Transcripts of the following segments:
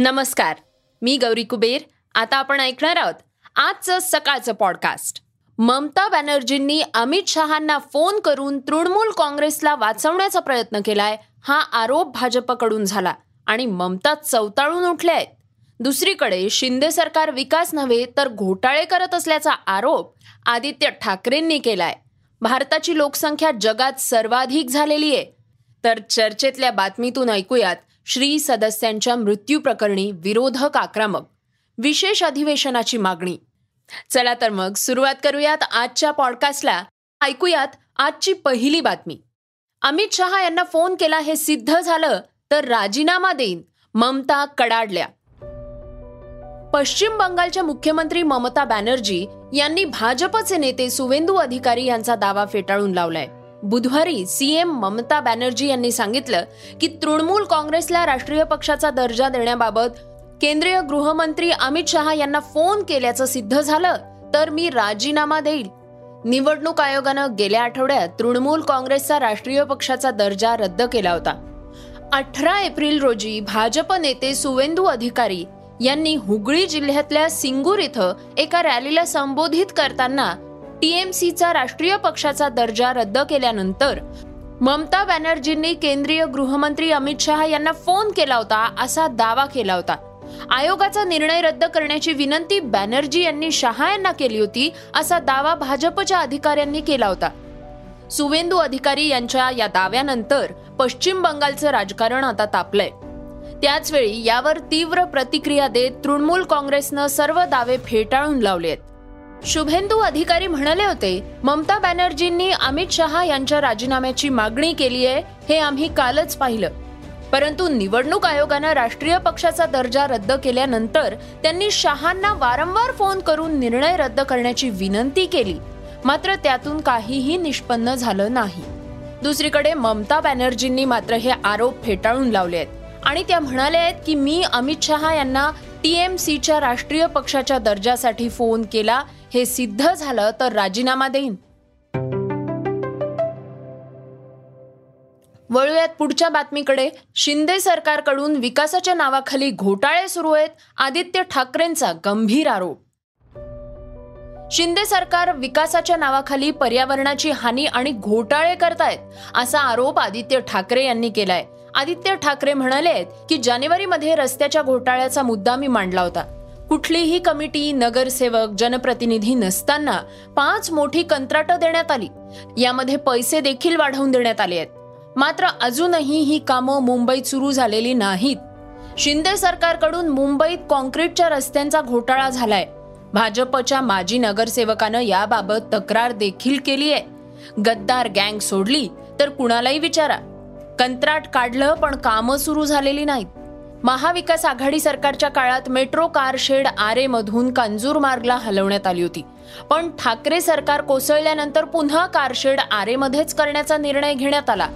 नमस्कार मी गौरी कुबेर. आता आपण ऐकणार आहोत आजचं सकाळचं पॉडकास्ट ममता बॅनर्जींनी अमित शहांना फोन करून तृणमूल काँग्रेसला वाचवण्याचा प्रयत्न केलाय हा आरोप भाजपकडून झाला आणि ममता चवताळून उठल्या आहेत. दुसरीकडे शिंदे सरकार विकास नव्हे तर घोटाळे करत असल्याचा आरोप आदित्य ठाकरेंनी केलाय. भारताची लोकसंख्या जगात सर्वाधिक झालेली आहे. तर चर्चेतल्या बातमीतून ऐकूयात श्री सदस्यांच्या मृत्यू प्रकरणी विरोधक आक्रमक. विशेष अधिवेशनाची मागणी. चला तर मग सुरुवात करूयात आजच्या पॉडकास्टला ऐकूयात आजची पहिली बातमी. अमित शहा यांना फोन केला हे सिद्ध झालं तर राजीनामा देईन ममता कडाडल्या. पश्चिम बंगालच्या मुख्यमंत्री ममता बॅनर्जी यांनी भाजपचे नेते सुवेंदू अधिकारी यांचा दावा फेटाळून लावलाय. बुधवारी सीएम ममता बॅनर्जी यांनी सांगितलं की तृणमूल काँग्रेसला राष्ट्रीय पक्षाचा दर्जा देण्याबाबत केंद्रीय गृहमंत्री अमित शहा यांना फोन केल्याचं सिद्ध झालं तर मी राजीनामा देईल. निवडणूक आयोगानं गेल्या आठवड्यात तृणमूल काँग्रेसचा राष्ट्रीय पक्षाचा दर्जा रद्द केला होता. अठरा एप्रिल रोजी भाजप नेते सुवेंदू अधिकारी यांनी हुगळी जिल्ह्यातल्या सिंगूर इथं एका रॅलीला संबोधित करताना टीएमसीचा राष्ट्रीय पक्षाचा दर्जा रद्द केल्यानंतर ममता बॅनर्जींनी केंद्रीय गृहमंत्री अमित शहा यांना फोन केला होता असा दावा केला होता. आयोगाचा निर्णय रद्द करण्याची विनंती बॅनर्जी यांनी शहा यांना केली होती असा दावा भाजपच्या अधिकाऱ्यांनी केला होता. सुवेंदू अधिकारी यांच्या या दाव्यानंतर पश्चिम बंगालचं राजकारण आता तापलंय. त्याचवेळी यावर तीव्र प्रतिक्रिया देत तृणमूल काँग्रेसनं सर्व दावे फेटाळून लावले आहेत शुभेंदू अधिकारी म्हणाले होते ममता बॅनर्जींनी अमित शहा यांच्या राजीनाम्याची मागणी केली आहे हे आम्ही कालच पाहिलं. परंतु निवडणूक आयोगानं राष्ट्रीय पक्षाचा दर्जा रद्द केल्यानंतर त्यांनी शहांना वारंवार फोन करून निर्णय रद्द करण्याची विनंती केली. मात्र त्यातून काहीही निष्पन्न झालं नाही. दुसरीकडे ममता बॅनर्जींनी मात्र हे आरोप फेटाळून लावले आहेत आणि त्या म्हणाल्या आहेत की मी अमित शहा यांना टीएमसीच्या राष्ट्रीय पक्षाच्या दर्जासाठी फोन केला हे सिद्ध झालं तर राजीनामा देईन. वळूयात पुढच्या बातमीकडे. शिंदे सरकारकडून विकासाच्या नावाखाली घोटाळे सुरू आहेत आदित्य ठाकरेंचा गंभीर आरोप. शिंदे सरकार विकासाच्या नावाखाली पर्यावरणाची हानी आणि घोटाळे करतायत असा आरोप आदित्य ठाकरे यांनी केलाय. आदित्य ठाकरे म्हणाले आहेत की जानेवारीमध्ये रस्त्याच्या घोटाळ्याचा मुद्दा मी मांडला होता. कुठलीही कमिटी नगरसेवक जनप्रतिनिधी नसताना पाच मोठी कंत्राटं देण्यात आली. यामध्ये पैसे देखील वाढवून देण्यात आले आहेत. मात्र अजूनही ही कामं मुंबईत सुरू झालेली नाहीत. शिंदे सरकारकडून मुंबईत कॉन्क्रीटच्या रस्त्यांचा घोटाळा झालाय. भाजपच्या माजी नगरसेवकानं याबाबत तक्रार देखील केली आहे गद्दार गँग सोडली तर कुणालाही विचारा. कंत्राट काढलं पण कामं सुरू झालेली नाहीत. महाविकास आघाडी सरकारच्या काळात मेट्रो कार शेड आरे मधून कांजूर मार्गला हलवण्यात आली होती. पण ठाकरे सरकार कोसळल्यानंतर पुन्हा कारशेड आरेमध्येच करण्याचा निर्णय घेण्यात आला.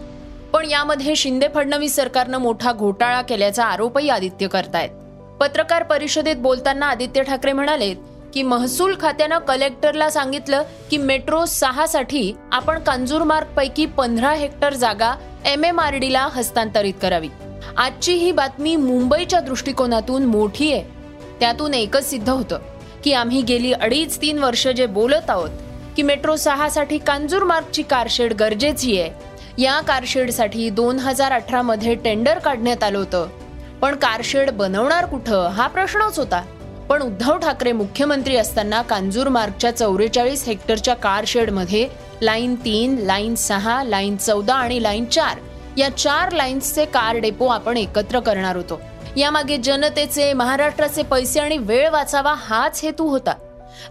पण यामध्ये शिंदे फडणवीस सरकारनं मोठा घोटाळा केल्याचा आरोपही आदित्य करतायत. पत्रकार परिषदेत बोलताना आदित्य ठाकरे म्हणाले की महसूल खात्यानं कलेक्टरला सांगितलं की मेट्रो सहा साठी आपण कांजूरमार्ग पैकी पंधरा हेक्टर जागा एम एम आर डीला हस्तांतरित करावी. आजची ही बातमी मुंबईच्या दृष्टिकोनातून मोठी आहे. त्यातून एकच सिद्ध होतं की आम्ही गेली अडीच तीन वर्ष जे बोलत आहोत की मेट्रो सहासाठी कांजूर मार्गची कारशेड गरजेची आहे. या कारशेडसाठी दोन हजार अठरामध्ये टेंडर काढण्यात आलं होतं. पण कारशेड बनवणार कुठं हा प्रश्नच होता. पण उद्धव ठाकरे मुख्यमंत्री असताना कांजूर मार्गच्या चौवेचाळीस हेक्टरच्या कारशेडमध्ये लाईन तीन लाईन सहा लाईन चौदा आणि लाईन चार. या चार लाईन्सचे कार डेपो आपण एकत्र करणार होतो. यामागे जनतेचे महाराष्ट्राचे पैसे आणि वेळ वाचावा हाच हेतू होता.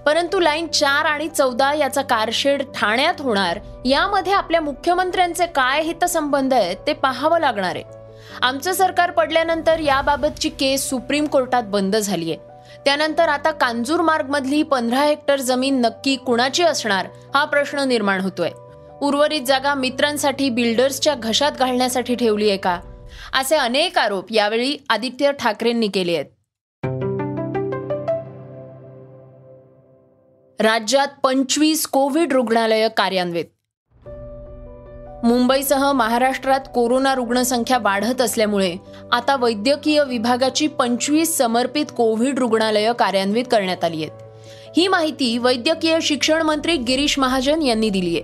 परंतु लाईन चार आणि चौदा याचा कारशेड ठाण्यात होणार यामध्ये आपल्या मुख्यमंत्र्यांचे काय हितसंबंध आहेत ते पाहावं लागणार आहे. आमचं सरकार पडल्यानंतर याबाबतची केस सुप्रीम कोर्टात बंद झाली आहे त्यानंतर आता कांजूर मार्ग मधली पंधरा हेक्टर जमीन नक्की कुणाची असणार हा प्रश्न निर्माण होतोय. उर्वरित जागा मित्रांसाठी बिल्डर्सच्या घशात घालण्यासाठी ठेवली आहे का? असे अनेक आरोप यावेळी आदित्य ठाकरेंनी केले आहेत. राज्यात पंचवीस कोविड रुग्णालय कार्यान्वित मुंबईसह महाराष्ट्रात कोरोना रुग्णसंख्या वाढत असल्यामुळे आता वैद्यकीय विभागाची पंचवीस समर्पित कोविड रुग्णालयं कार्यान्वित करण्यात आली आहेत. ही माहिती वैद्यकीय शिक्षण मंत्री गिरीश महाजन यांनी दिली आहे.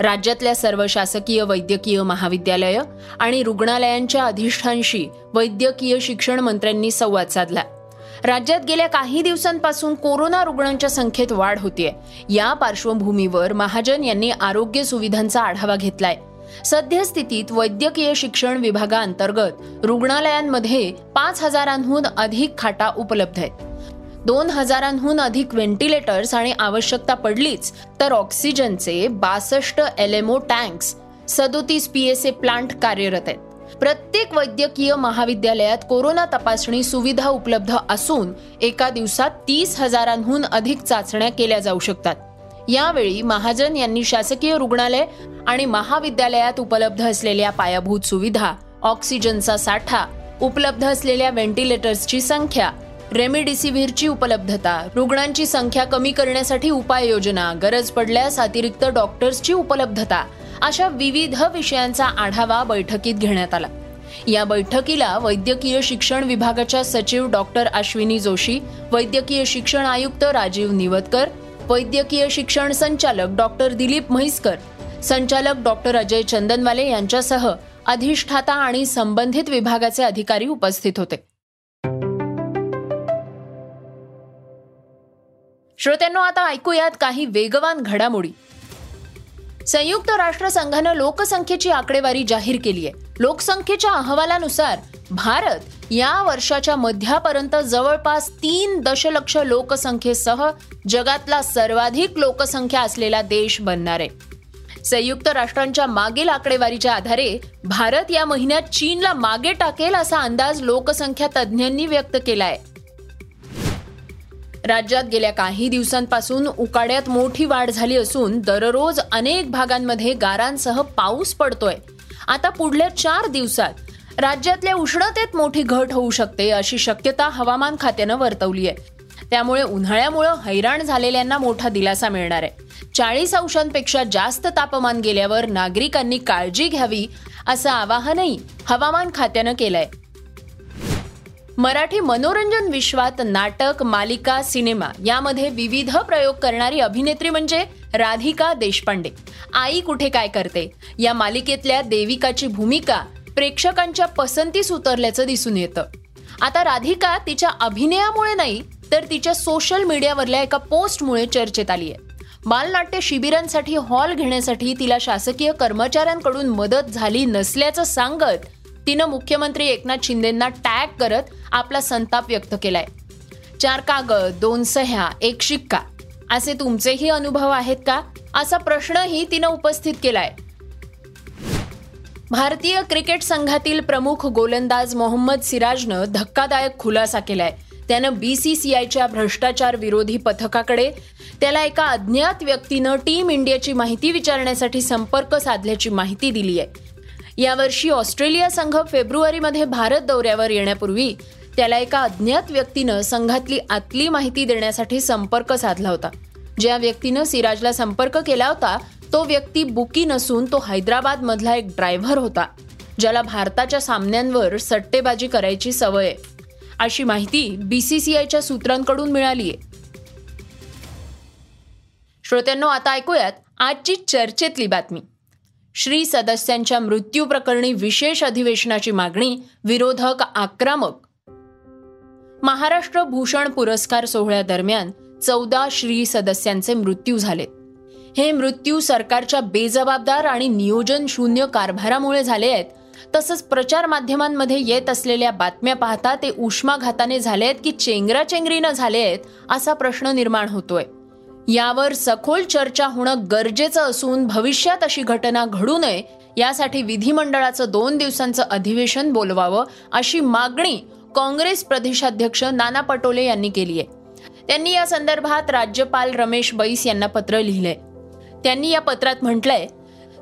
राज्यातल्या सर्व शासकीय वैद्यकीय महाविद्यालयं आणि रुग्णालयांच्या अधिष्ठांशी वैद्यकीय शिक्षण मंत्र्यांनी संवाद साधला. राज्यात गेल्या काही दिवसांपासून कोरोना रुग्णांच्या संख्येत वाढ होतीये. या पार्श्वभूमीवर महाजन यांनी आरोग्य सुविधांचा आढावा घेतलाय. सद्यस्थितीत वैद्यकीय शिक्षण विभागाअंतर्गत रुग्णालयांमध्ये पाच हजारांहून अधिक खाटा उपलब्ध आहेत. दोन हजारांहून अधिक व्हेंटिलेटर्स आणि आवश्यकता पडलीच तर ऑक्सिजनचे बासष्ट एलएमओ टँक्स सदोतीस पीएसए प्लांट कार्यरत आहेत. प्रत्येक वैद्यकीय महाविद्यालयात कोरोना तपासणी सुविधा उपलब्ध असून एका दिवसात तीस हजारांहून अधिक चाचण्या केल्या जाऊ शकतात. यावेळी महाजन यांनी शासकीय रुग्णालय आणि महाविद्यालयात उपलब्ध असलेल्या पायाभूत सुविधा ऑक्सिजनचा साठा उपलब्ध असलेल्या व्हेंटिलेटर्सची संख्या रेमडिसिव्हिरची उपलब्धता रुग्णांची संख्या कमी करण्यासाठी उपाययोजना गरज पडल्यास अतिरिक्त डॉक्टर्सची उपलब्धता अशा विविध विषयांचा आढावा बैठकीत घेण्यात आला. या बैठकीला वैद्यकीय शिक्षण विभागाच्या सचिव डॉक्टर अश्विनी जोशी वैद्यकीय शिक्षण आयुक्त राजीव निवतकर वैद्यकीय शिक्षण संचालक डॉक्टर दिलीप म्हैसकर संचालक डॉक्टर अजय चंदनवाले यांच्यासह अधिष्ठाता आणि संबंधित विभागाचे अधिकारी उपस्थित होते. श्रोत्यांनो आता ऐकूयात काही वेगवान घडामोडी. संयुक्त राष्ट्र संघानं लोकसंख्येची आकडेवारी जाहीर केली आहे. लोकसंख्येच्या अहवालानुसार भारत या वर्षाच्या मध्यापर्यंत जवळपास तीन दशलक्ष लोकसंख्येसह जगातला सर्वाधिक लोकसंख्या असलेला देश बनणार आहे. संयुक्त राष्ट्रांच्या मागील आकडेवारीच्या आधारे भारत या महिन्यात चीनला मागे टाकेल असा अंदाज लोकसंख्या तज्ज्ञांनी व्यक्त केला आहे. राज्यात गेल्या काही दिवसांपासून उकाड्यात मोठी वाढ झाली असून दररोज अनेक भागांमध्ये गारांसह पाऊस पडतोय. आता पुढल्या चार दिवसात राज्यातल्या उष्णतेत मोठी घट होऊ शकते अशी शक्यता हवामान खात्यानं वर्तवली आहे त्यामुळे उन्हाळ्यामुळे हैराण झालेल्यांना मोठा दिलासा मिळणार आहे. चाळीस अंशांपेक्षा जास्त तापमान गेल्यावर नागरिकांनी काळजी घ्यावी असं आवाहनही हवामान खात्यानं केलंय. मराठी मनोरंजन विश्वात नाटक मालिका सिनेमा यामध्ये विविध प्रयोग करणारी अभिनेत्री म्हणजे राधिका देशपांडे. आई कुठे काय करते? या मालिकेतल्या देविकाची भूमिका प्रेक्षकांच्या पसंतीस उतरल्याचं दिसून येतं. आता राधिका तिच्या अभिनयामुळे नाही तर तिच्या सोशल मीडियावरल्या एका पोस्टमुळे चर्चेत आली आहे. बालनाट्य शिबिरांसाठी हॉल घेण्यासाठी तिला शासकीय कर्मचाऱ्यांकडून मदत झाली नसल्याचं सांगत तिनं मुख्यमंत्री एकनाथ शिंदेंना टॅग करत आपला संताप व्यक्त केलाय. चार कागद दोन सह्या एक शिक्का असे तुमचेही अनुभव आहेत का? असा प्रश्नही तिनं उपस्थित केलाय. भारतीय क्रिकेट संघातील प्रमुख गोलंदाज मोहम्मद सिराजनं धक्कादायक खुलासा केलाय. त्यानं बीसीसीआयच्या भ्रष्टाचार विरोधी पथकाकडे त्याला एका अज्ञात व्यक्तीनं टीम इंडियाची माहिती विचारण्यासाठी संपर्क साधल्याची माहिती दिली आहे यावर्षी ऑस्ट्रेलिया संघ फेब्रुवारीमध्ये भारत दौऱ्यावर येण्यापूर्वी त्याला एका अज्ञात व्यक्तीनं संघातली आतली माहिती देण्यासाठी संपर्क साधला होता. ज्या व्यक्तीनं सिराजला संपर्क केला होता तो व्यक्ती बुकी नसून तो हैदराबाद मधला एक ड्रायव्हर होता ज्याला भारताच्या सामन्यांवर सट्टेबाजी करायची सवय आहे. अशी माहिती बीसीसीआयच्या सूत्रांकडून मिळाली आहे श्रोत्यांनो आता ऐकूयात आजची चर्चेतली बातमी. श्री सदस्यांच्या मृत्यू प्रकरणी विशेष अधिवेशनाची मागणी विरोधक आक्रमक. महाराष्ट्र भूषण पुरस्कार सोहळ्यादरम्यान चौदा श्री सदस्यांचे मृत्यू झाले हे मृत्यू सरकारच्या बेजबाबदार आणि नियोजन शून्य कारभारामुळे झाले आहेत. तसंच प्रचार माध्यमांमध्ये येत असलेल्या बातम्या पाहता ते उष्माघाताने झाले आहेत की चेंगराचेंगरीनं झाले आहेत असा प्रश्न निर्माण होतोय. यावर सखोल चर्चा होणं गरजेचं असून भविष्यात अशी घटना घडू नये यासाठी विधिमंडळाचं दोन दिवसांचं अधिवेशन बोलवावं अशी मागणी काँग्रेस प्रदेशाध्यक्ष नाना पटोले यांनी केली आहे. त्यांनी या संदर्भात राज्यपाल रमेश बैस यांना पत्र लिहिलंय. त्यांनी या पत्रात म्हटलंय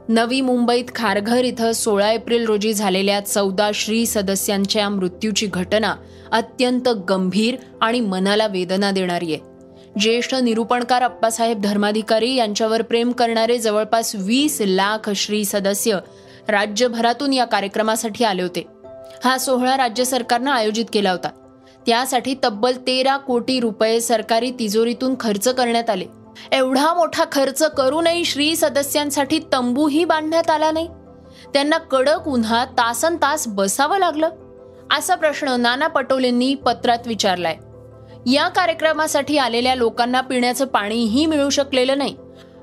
नवी मुंबईत खारघर इथं सोळा एप्रिल रोजी झालेल्या चौदा श्री सदस्यांच्या मृत्यूची घटना अत्यंत गंभीर आणि मनाला वेदना देणारी आहे. ज्येष्ठ निरूपणकार अप्पासाहेब धर्माधिकारी यांच्यावर प्रेम करणारे जवळपास वीस लाख श्री सदस्य राज्यभरातून या कार्यक्रमासाठी आले होते. हा सोहळा राज्य सरकारनं आयोजित केला होता. त्यासाठी तब्बल तेरा कोटी रुपये सरकारी तिजोरीतून खर्च करण्यात आले. एवढा मोठा खर्च करूनही श्री सदस्यांसाठी तंबूही बांधण्यात आला नाही. त्यांना कडक उन्हात तासन तास बसावं लागलं. असा प्रश्न नाना पटोलेंनी पत्रात विचारलाय. या कार्यक्रमासाठी आलेल्या लोकांना पिण्याचं पाणीही मिळू शकलेलं नाही.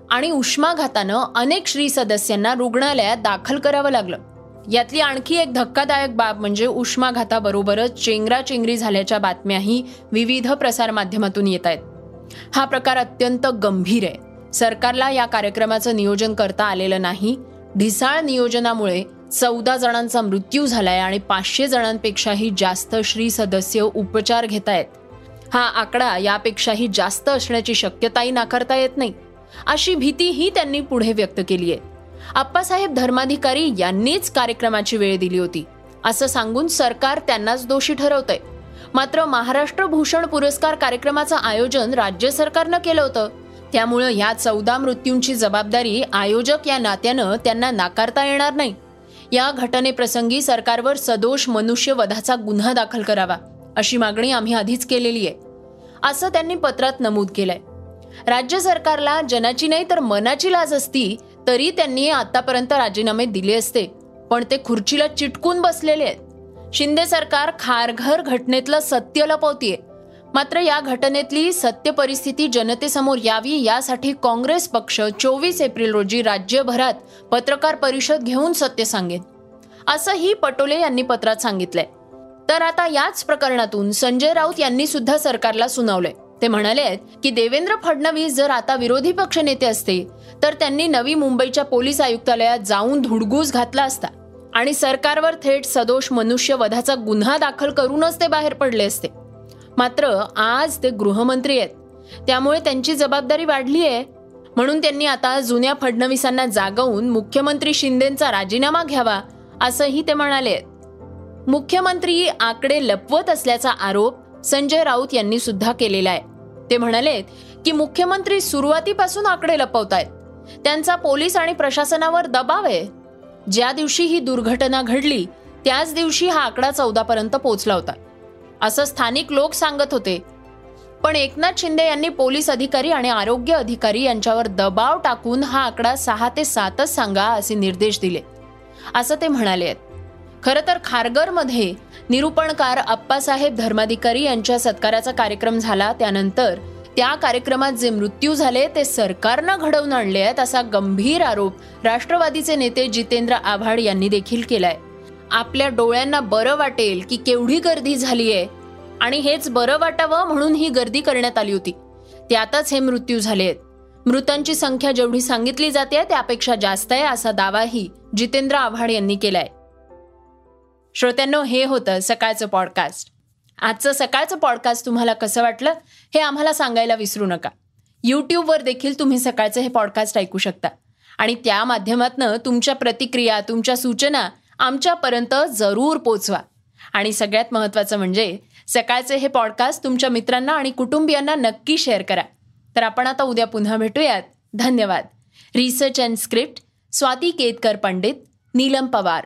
आणि उष्माघातानं अनेक श्री सदस्यांना रुग्णालयात दाखल करावं लागलं. यातली आणखी एक धक्कादायक बाब म्हणजे उष्माघाताबरोबरच चेंगराचेंगरी झाल्याच्या बातम्याही विविध प्रसारमाध्यमातून येत आहेत. हा प्रकार अत्यंत गंभीर आहे. सरकारला या कार्यक्रमाचं नियोजन करता आलेलं नाही. ढिसाळ नियोजनामुळे चौदा जणांचा मृत्यू झालाय आणि पाचशे जणांपेक्षाही जास्त श्री सदस्य उपचार घेत आहेत हा आकडा यापेक्षाही जास्त असण्याची शक्यताही नाकारता येत नाही. अशी भीतीही त्यांनी पुढे व्यक्त केली आहे आप्पासाहेब धर्माधिकारी यांनीच कार्यक्रमाची वेळ दिली होती. असं सांगून सरकार त्यांनाच दोषी ठरवतंय. मात्र महाराष्ट्र भूषण पुरस्कार कार्यक्रमाचं आयोजन राज्य सरकारनं केलं होतं. त्यामुळं या चौदा मृत्यूंची जबाबदारी आयोजक या नात्यानं त्यांना नाकारता येणार नाही. या घटनेप्रसंगी सरकारवर सदोष मनुष्यवधाचा गुन्हा दाखल करावा. अशी मागणी आम्ही आधीच केलेली आहे. असं त्यांनी पत्रात नमूद केलंय. राज्य सरकारला जनाची नाही तर मनाची लाज असती तरी त्यांनी आतापर्यंत राजीनामे दिले असते. पण ते खुर्चीला चिटकून बसलेले आहेत. शिंदे सरकार खारघर घटनेतलं सत्य लपवतीये. मात्र या घटनेतली सत्य परिस्थिती जनतेसमोर यावी यासाठी काँग्रेस पक्ष चोवीस एप्रिल रोजी राज्यभरात पत्रकार परिषद घेऊन सत्य सांगेन असंही पटोले यांनी पत्रात सांगितलंय. तर आता याच प्रकरणातून संजय राऊत यांनी सुद्धा सरकारला सुनावलंय. ते म्हणाले आहेत की देवेंद्र फडणवीस जर आता विरोधी पक्ष नेते असते तर त्यांनी नवी मुंबईच्या पोलीस आयुक्तालयात जाऊन धुडगूस घातला असता. आणि सरकारवर थेट सदोष मनुष्यवधाचा गुन्हा दाखल करूनच ते बाहेर पडले असते. मात्र आज ते गृहमंत्री आहेत. त्यामुळे त्यांची जबाबदारी वाढली आहे. म्हणून त्यांनी आता जुन्या फडणवीसांना जागवून मुख्यमंत्री शिंदेचा राजीनामा घ्यावा असंही ते म्हणाले आहेत मुख्यमंत्री आकडे लपवत असल्याचा आरोप संजय राऊत यांनी सुद्धा केलेला आहे. ते म्हणाले की मुख्यमंत्री सुरुवातीपासून आकडे लपवत आहेत त्यांचा पोलीस आणि प्रशासनावर दबाव आहे. ज्या दिवशी ही दुर्घटना घडली त्याच दिवशी हा आकडा चौदा पर्यंत पोहोचला होता. असं स्थानिक लोक सांगत होते. पण एकनाथ शिंदे यांनी पोलीस अधिकारी आणि आरोग्य अधिकारी यांच्यावर दबाव टाकून हा आकडा सहा ते सातच सांगा असे निर्देश दिले. असं ते म्हणाले आहेत. खरं तर खारघरमध्ये निरूपणकार अप्पासाहेब धर्माधिकारी यांच्या सत्काराचा कार्यक्रम झाला. त्यानंतर त्या कार्यक्रमात जे मृत्यू झाले ते सरकारनं घडवून आणले आहेत असा गंभीर आरोप राष्ट्रवादीचे नेते जितेंद्र आव्हाड यांनी देखील केलाय. आपल्या डोळ्यांना बरं वाटेल की केवढी गर्दी झाली आहे आणि हेच बरं वाटावं म्हणून ही गर्दी करण्यात आली होती. त्यातच हे मृत्यू झाले आहेत. मृतांची संख्या जेवढी सांगितली जाते त्यापेक्षा जास्त आहे असा दावाही जितेंद्र आव्हाड यांनी केलाय. श्रोत्यांनो हे होतं सकाळचं पॉडकास्ट आजचं सकाळचं पॉडकास्ट तुम्हाला कसं वाटलं हे आम्हाला सांगायला विसरू नका. यूट्यूबवर देखील तुम्ही सकाळचं हे पॉडकास्ट ऐकू शकता. आणि त्या माध्यमातनं तुमच्या प्रतिक्रिया तुमच्या सूचना आमच्यापर्यंत जरूर पोचवा. आणि सगळ्यात महत्त्वाचं म्हणजे सकाळचे हे पॉडकास्ट तुमच्या मित्रांना आणि कुटुंबियांना नक्की शेअर करा. तर आपण आता उद्या पुन्हा भेटूयात. धन्यवाद. Research and script Swati Ketkar Pandit Neelam Pawar.